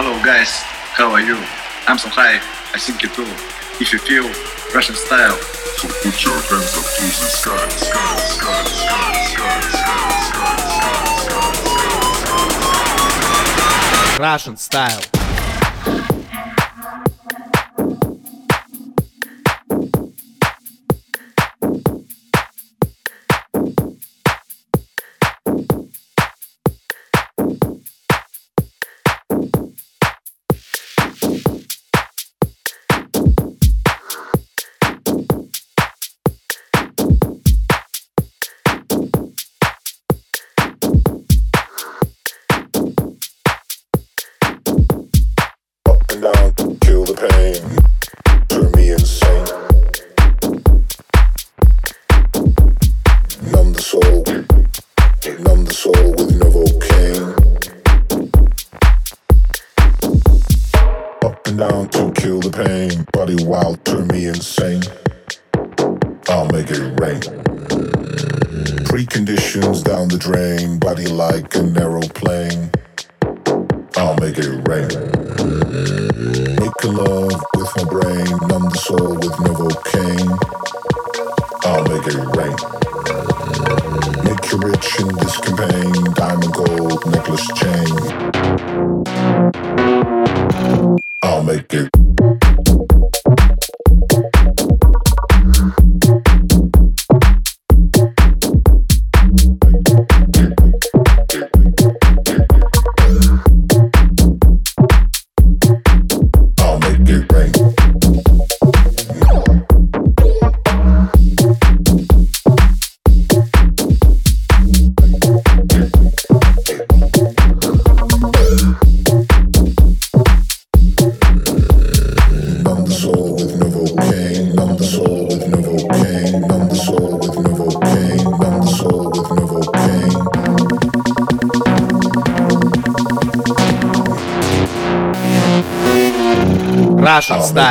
Hello guys, how are you? I'm so high, I think you too. If you feel Russian style, so put your hands up to the sky, sky, sky, sky, sky, sky, sky, sky, Russian style. the drain, body like an aeroplane.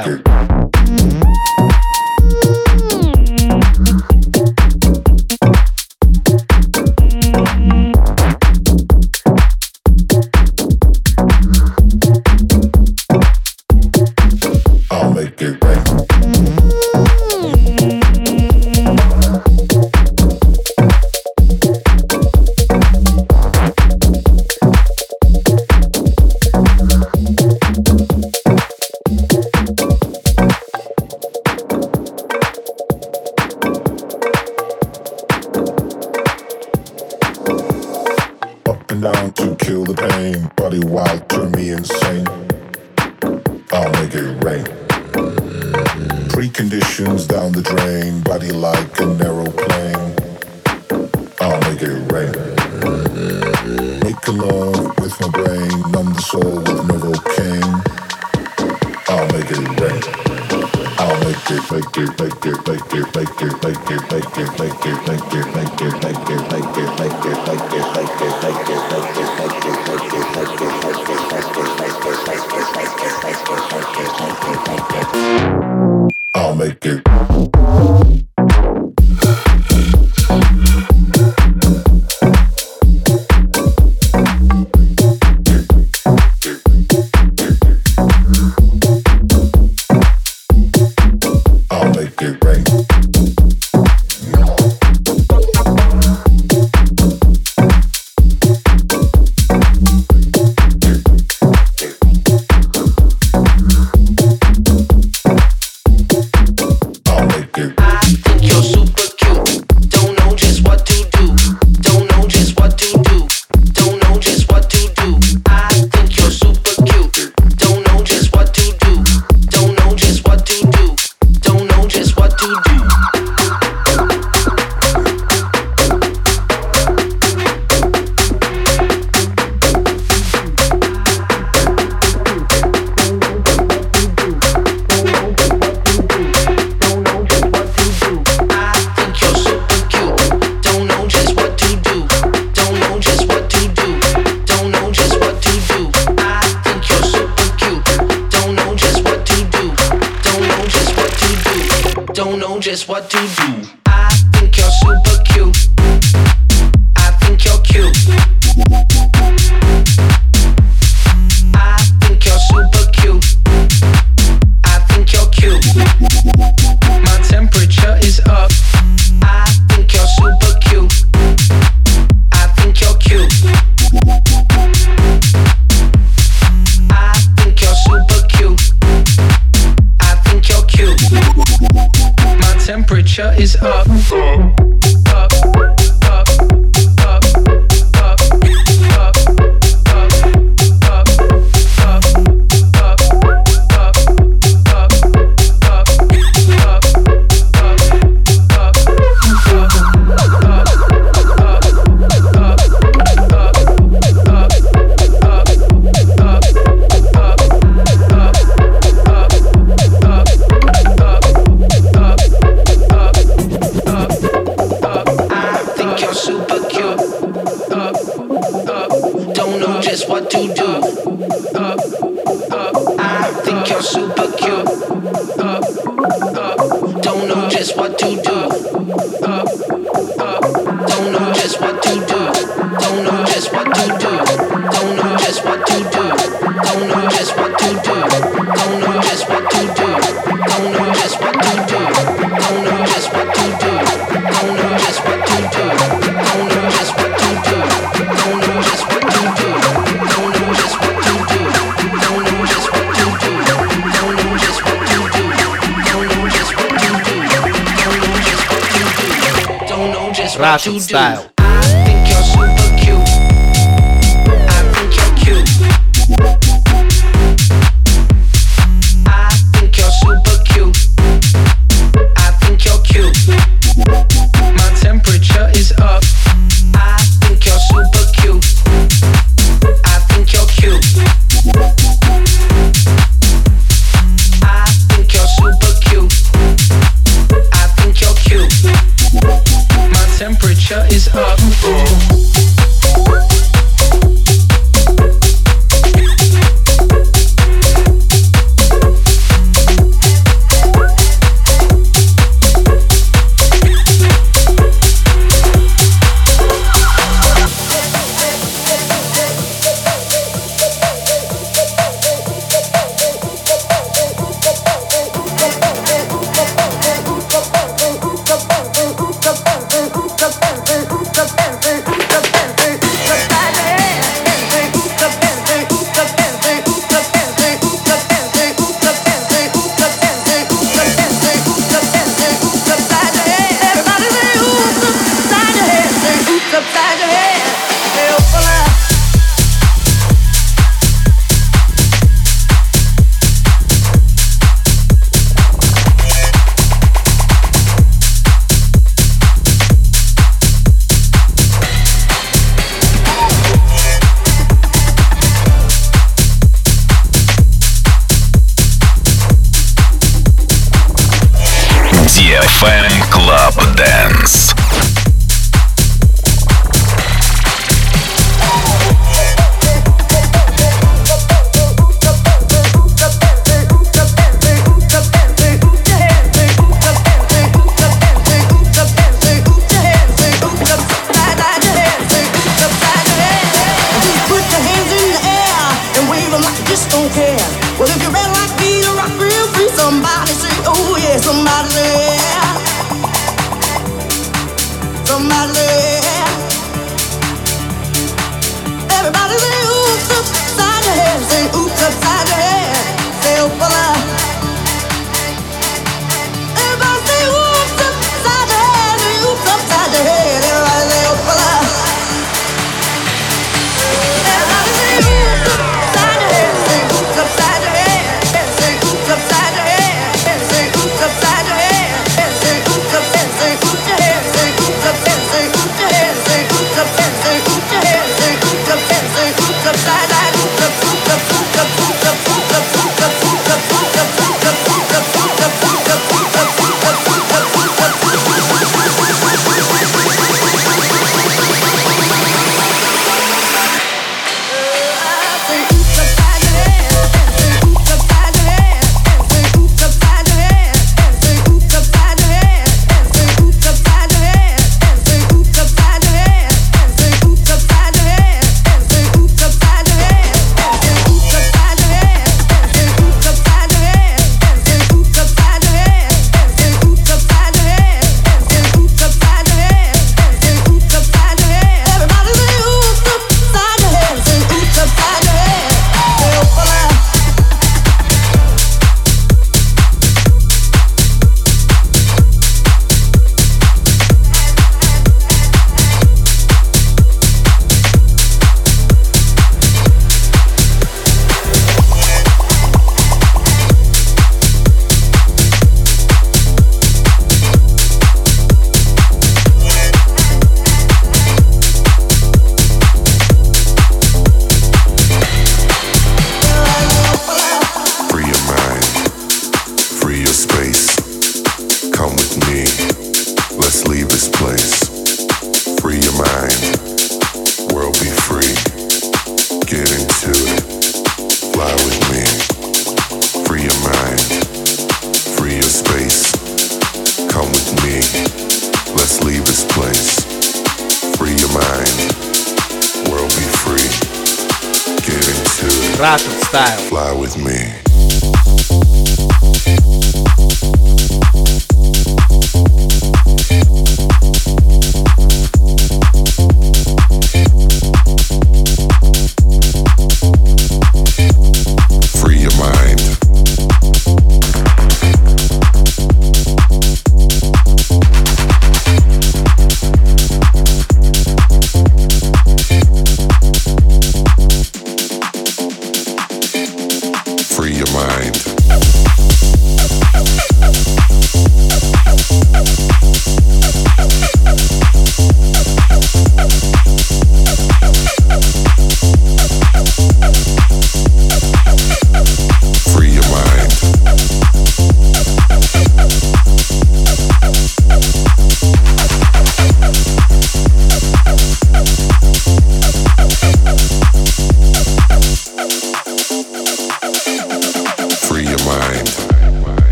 Style.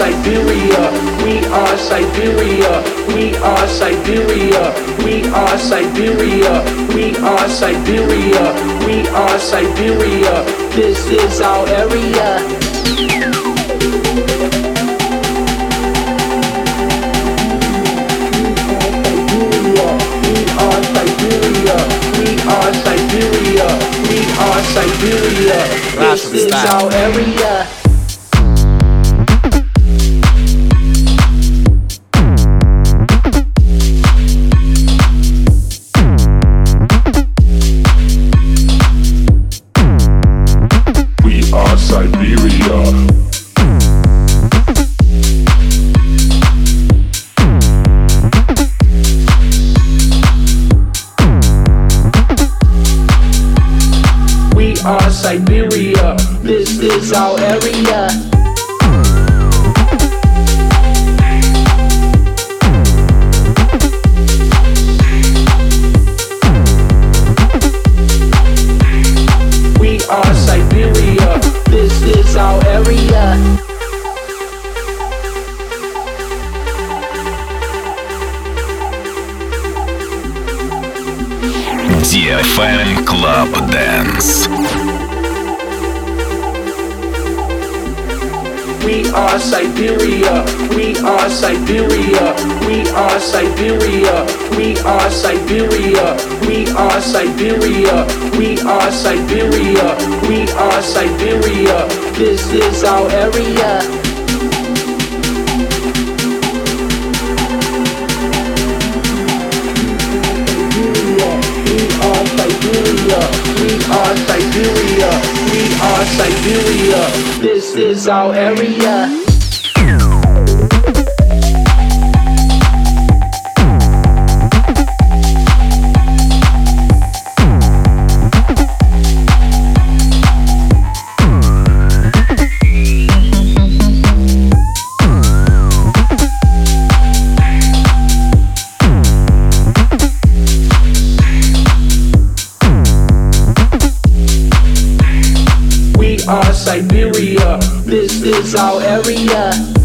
Siberia, we are Siberia, we are Siberia, we are Siberia, we are Siberia, we are Siberia, this is our area. Siberia. We are Siberia. This is our area. This Siberia, we are Siberia, we are Siberia. This is our area. We are Siberia. We are Siberia. This is our area. Our area.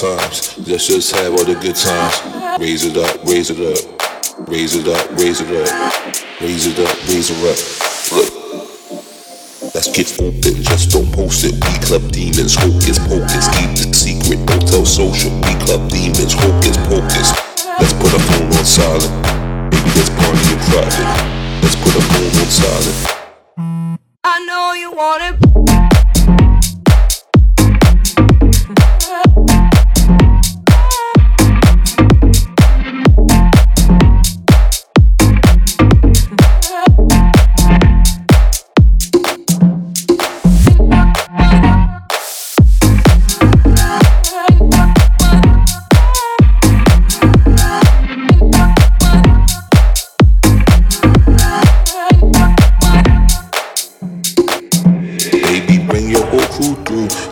Times. Let's just have all the good times. Raise it up, raise it up. Raise it up, raise it up. Raise it up, raise it up. Look. Let's get open, just don't post it. We club demons, hocus pocus. Keep the secret, don't tell social. We club demons, hocus pocus. Let's put a phone on silent. Maybe let's party in private. Let's put a phone on silent.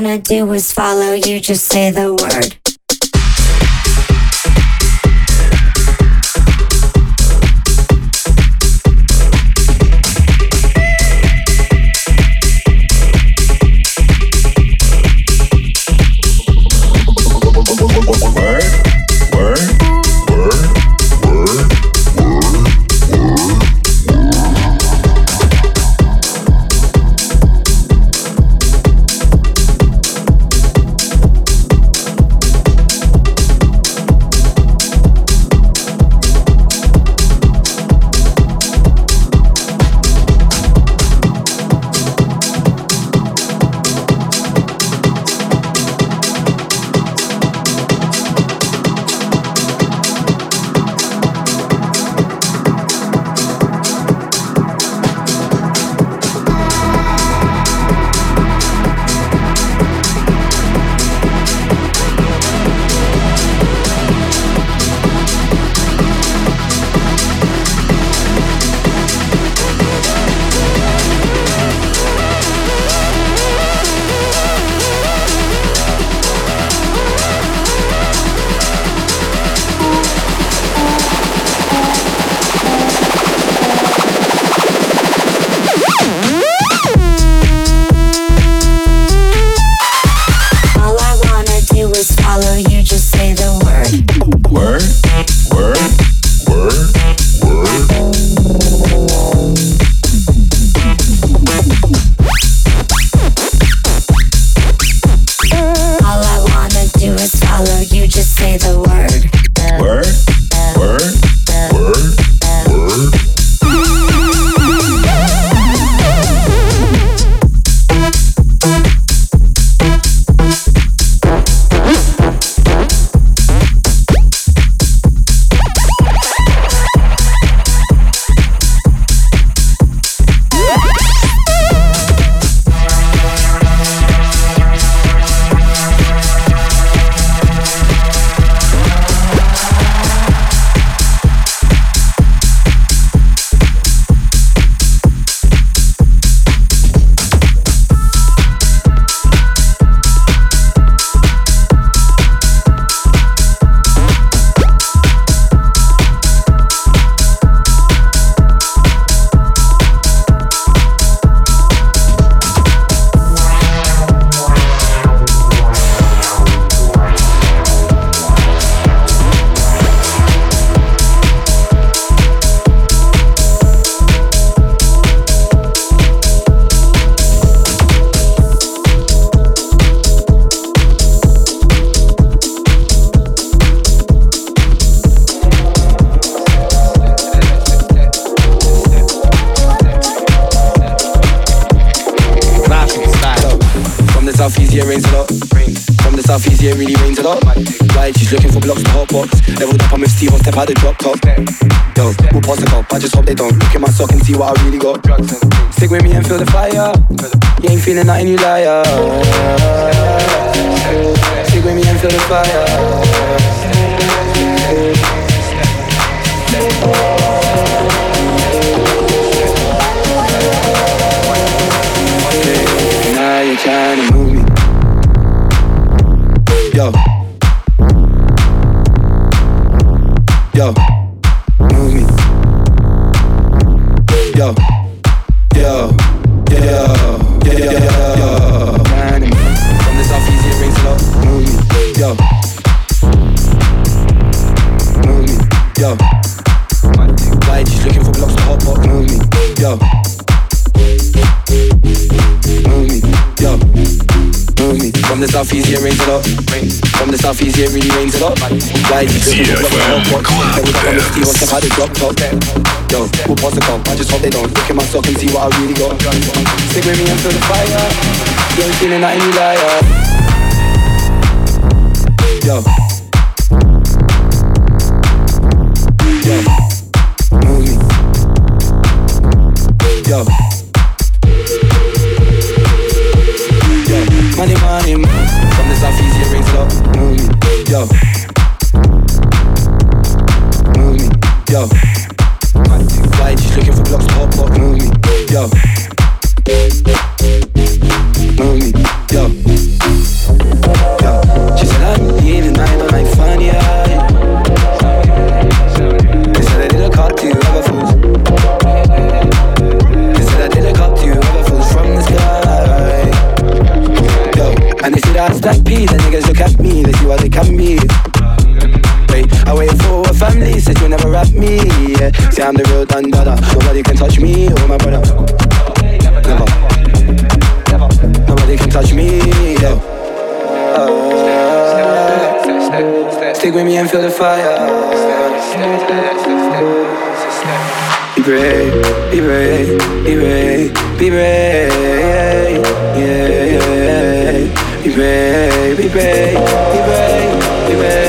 wanna do is follow you, just say the word. I just hope they don't look at my sock and see what I really got. Stick with me and feel the fire. You ain't feeling nothing, you liar. Stick with me and feel the fire. Now you're trying to move. Southeast, yeah, rains a lot. From the south east yeah, really rains a lot. Like, ZFM Club Step out the drop top. Yo, who wants to come? I just hope they don't look at my sock and see what I really got. Stick with me feel the fire. You ain't feeling that any liar. Yo. Yo. Move me. Yo. You'll never rap me. Yeah. See, I'm the real don dada. Nobody can touch me or my brother. Never. Nobody can touch me. Yeah. Uh, stick with me and feel the fire. Be brave, be brave, be brave, be brave. Yeah, yeah, yeah. Be brave, be brave, be brave, be brave.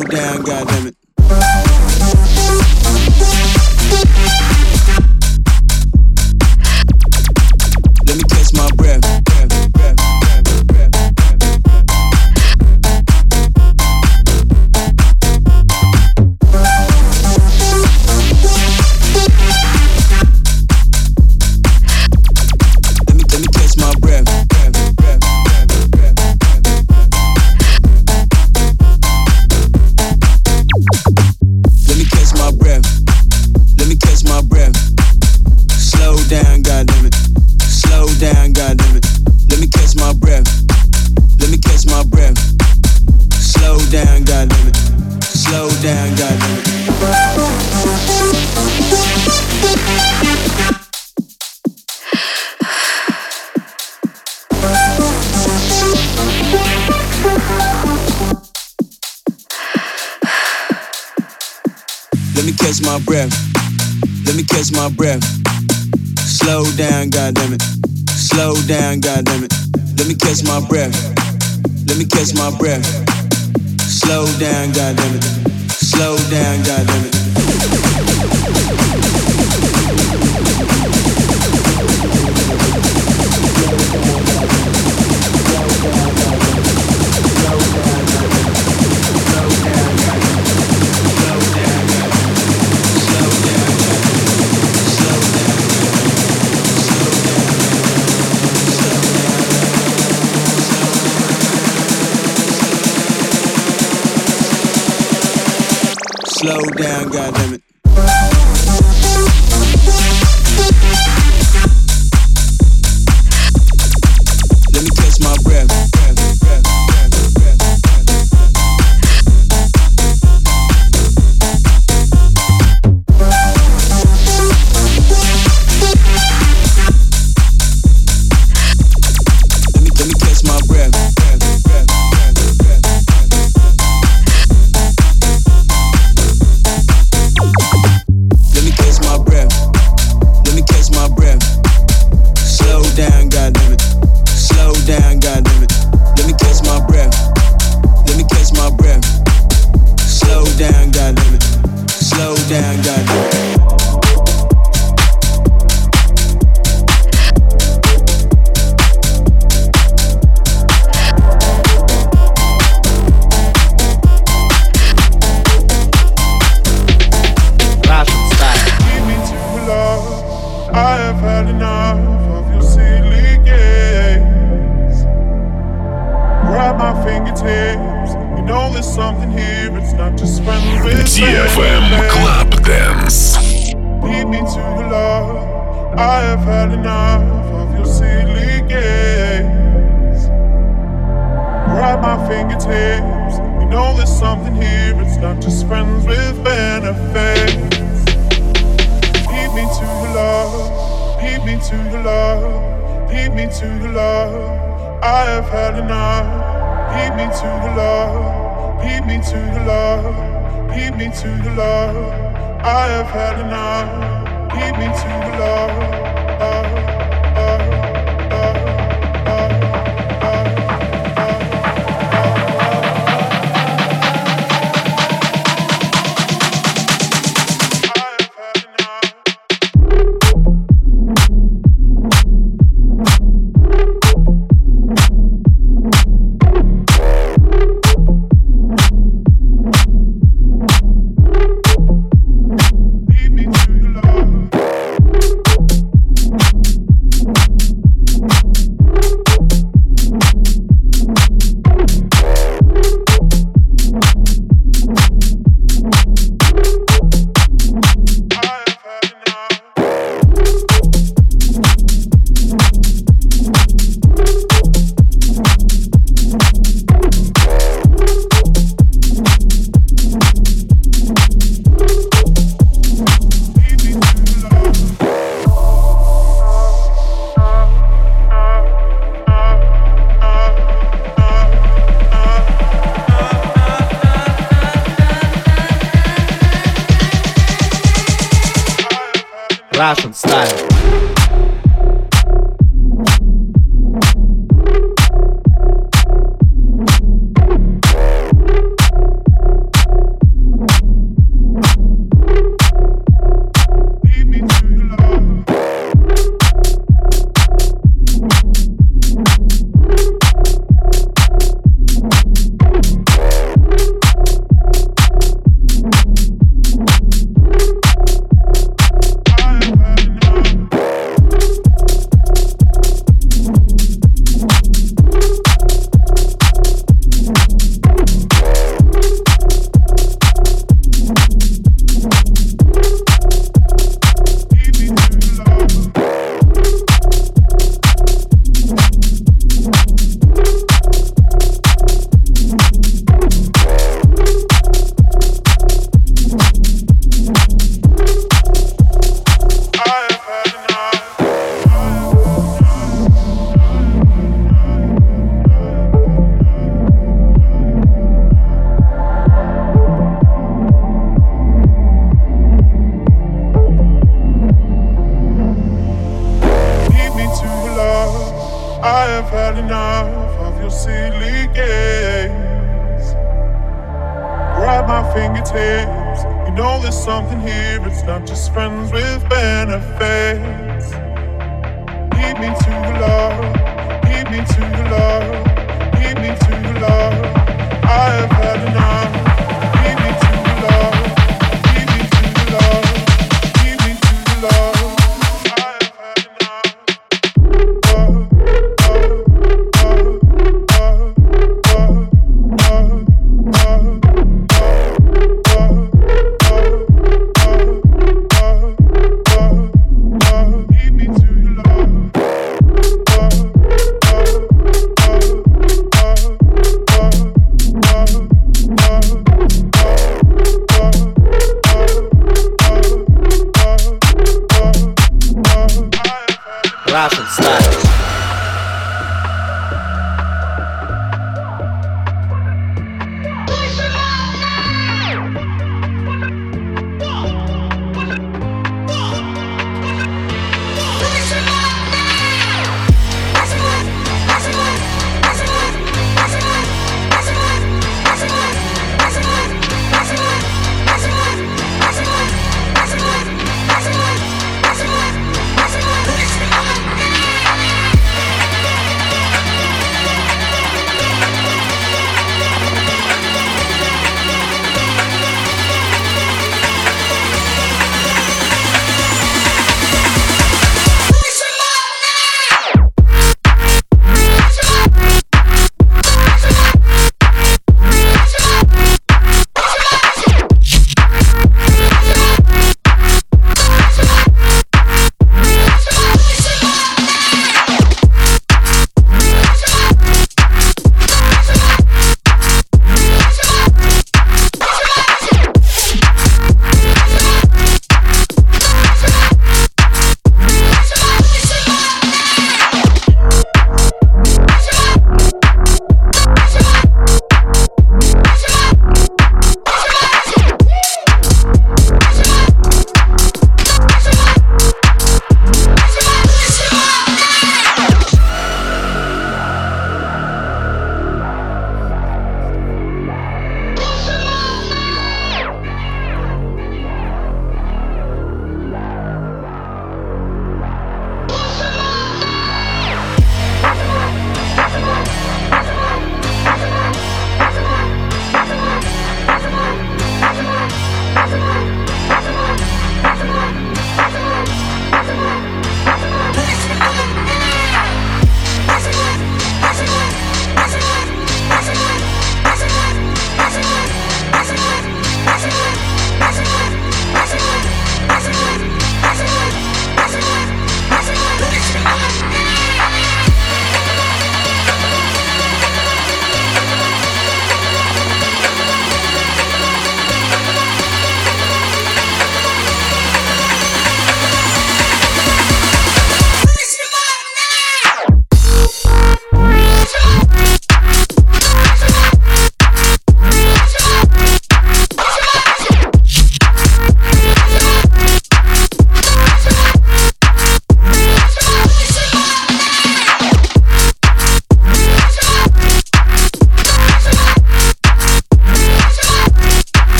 Down, goddammit. Down, goddammit. Slow down, goddammit. Let me catch my breath. Let me catch my breath. Slow down, goddamn it. Slow down, goddammit. know slow down, goddammit. to the love. I have had enough. Lead me to the love.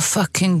Fucking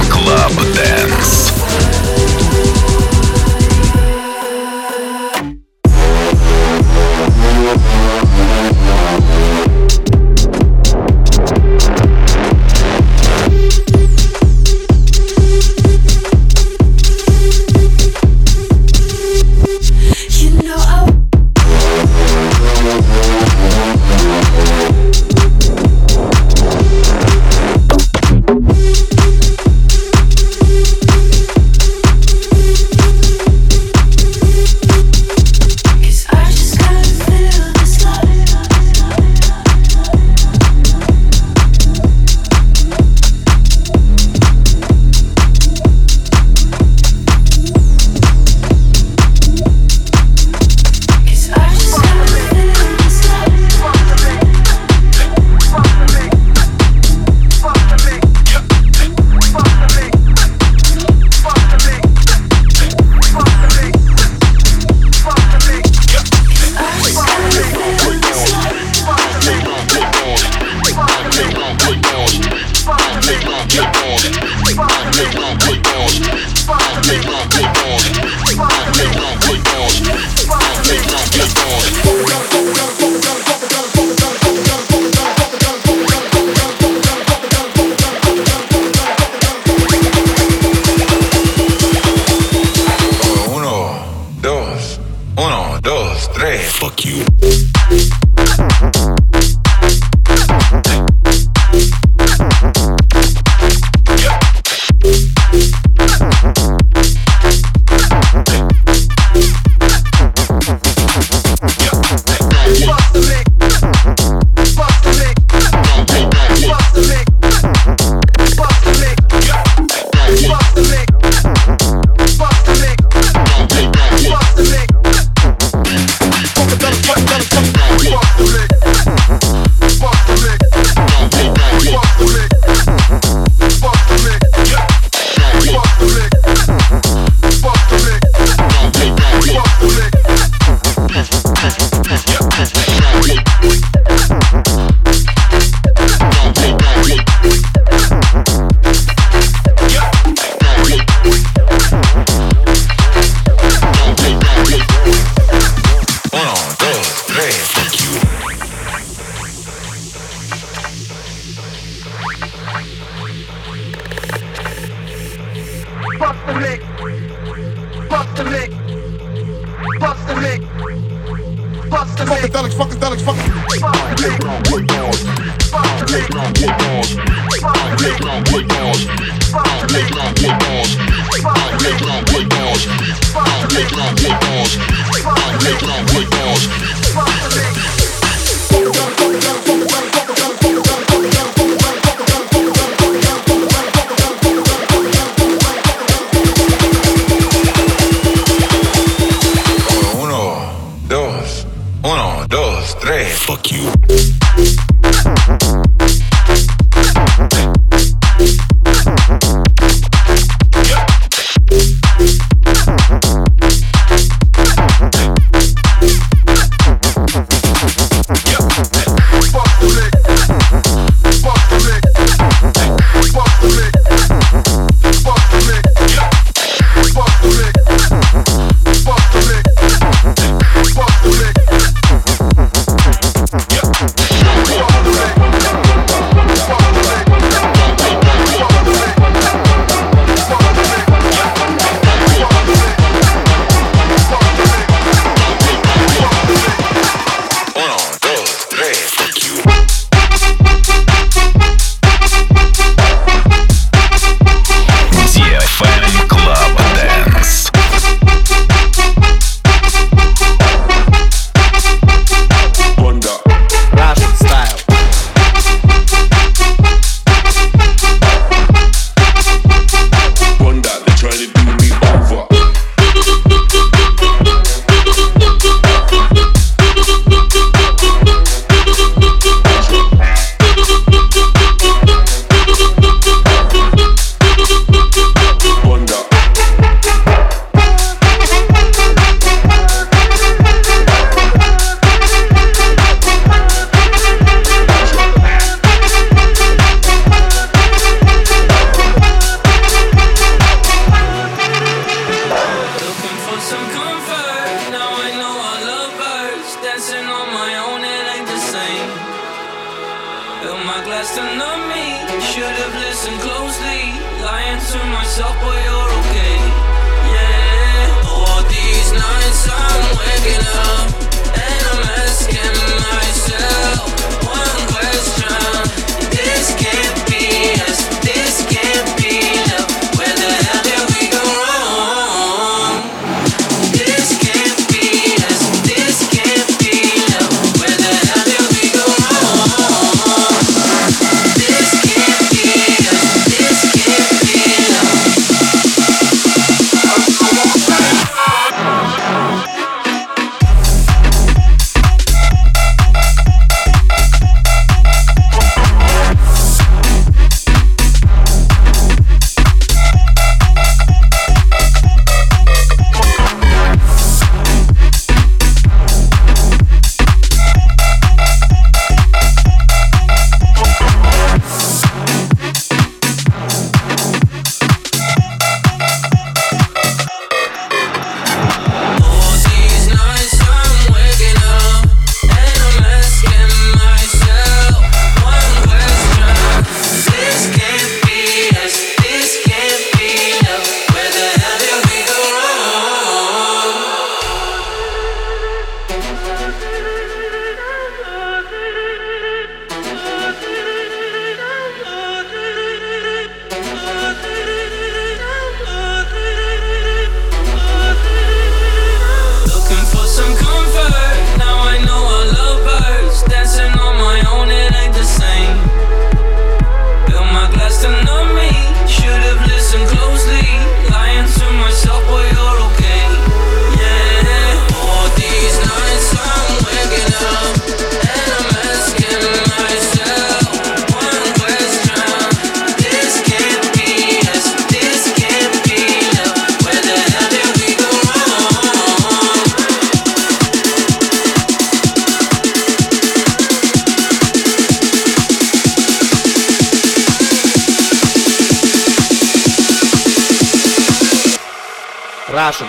Uno, dos, tres. Fuck you.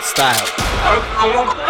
Style.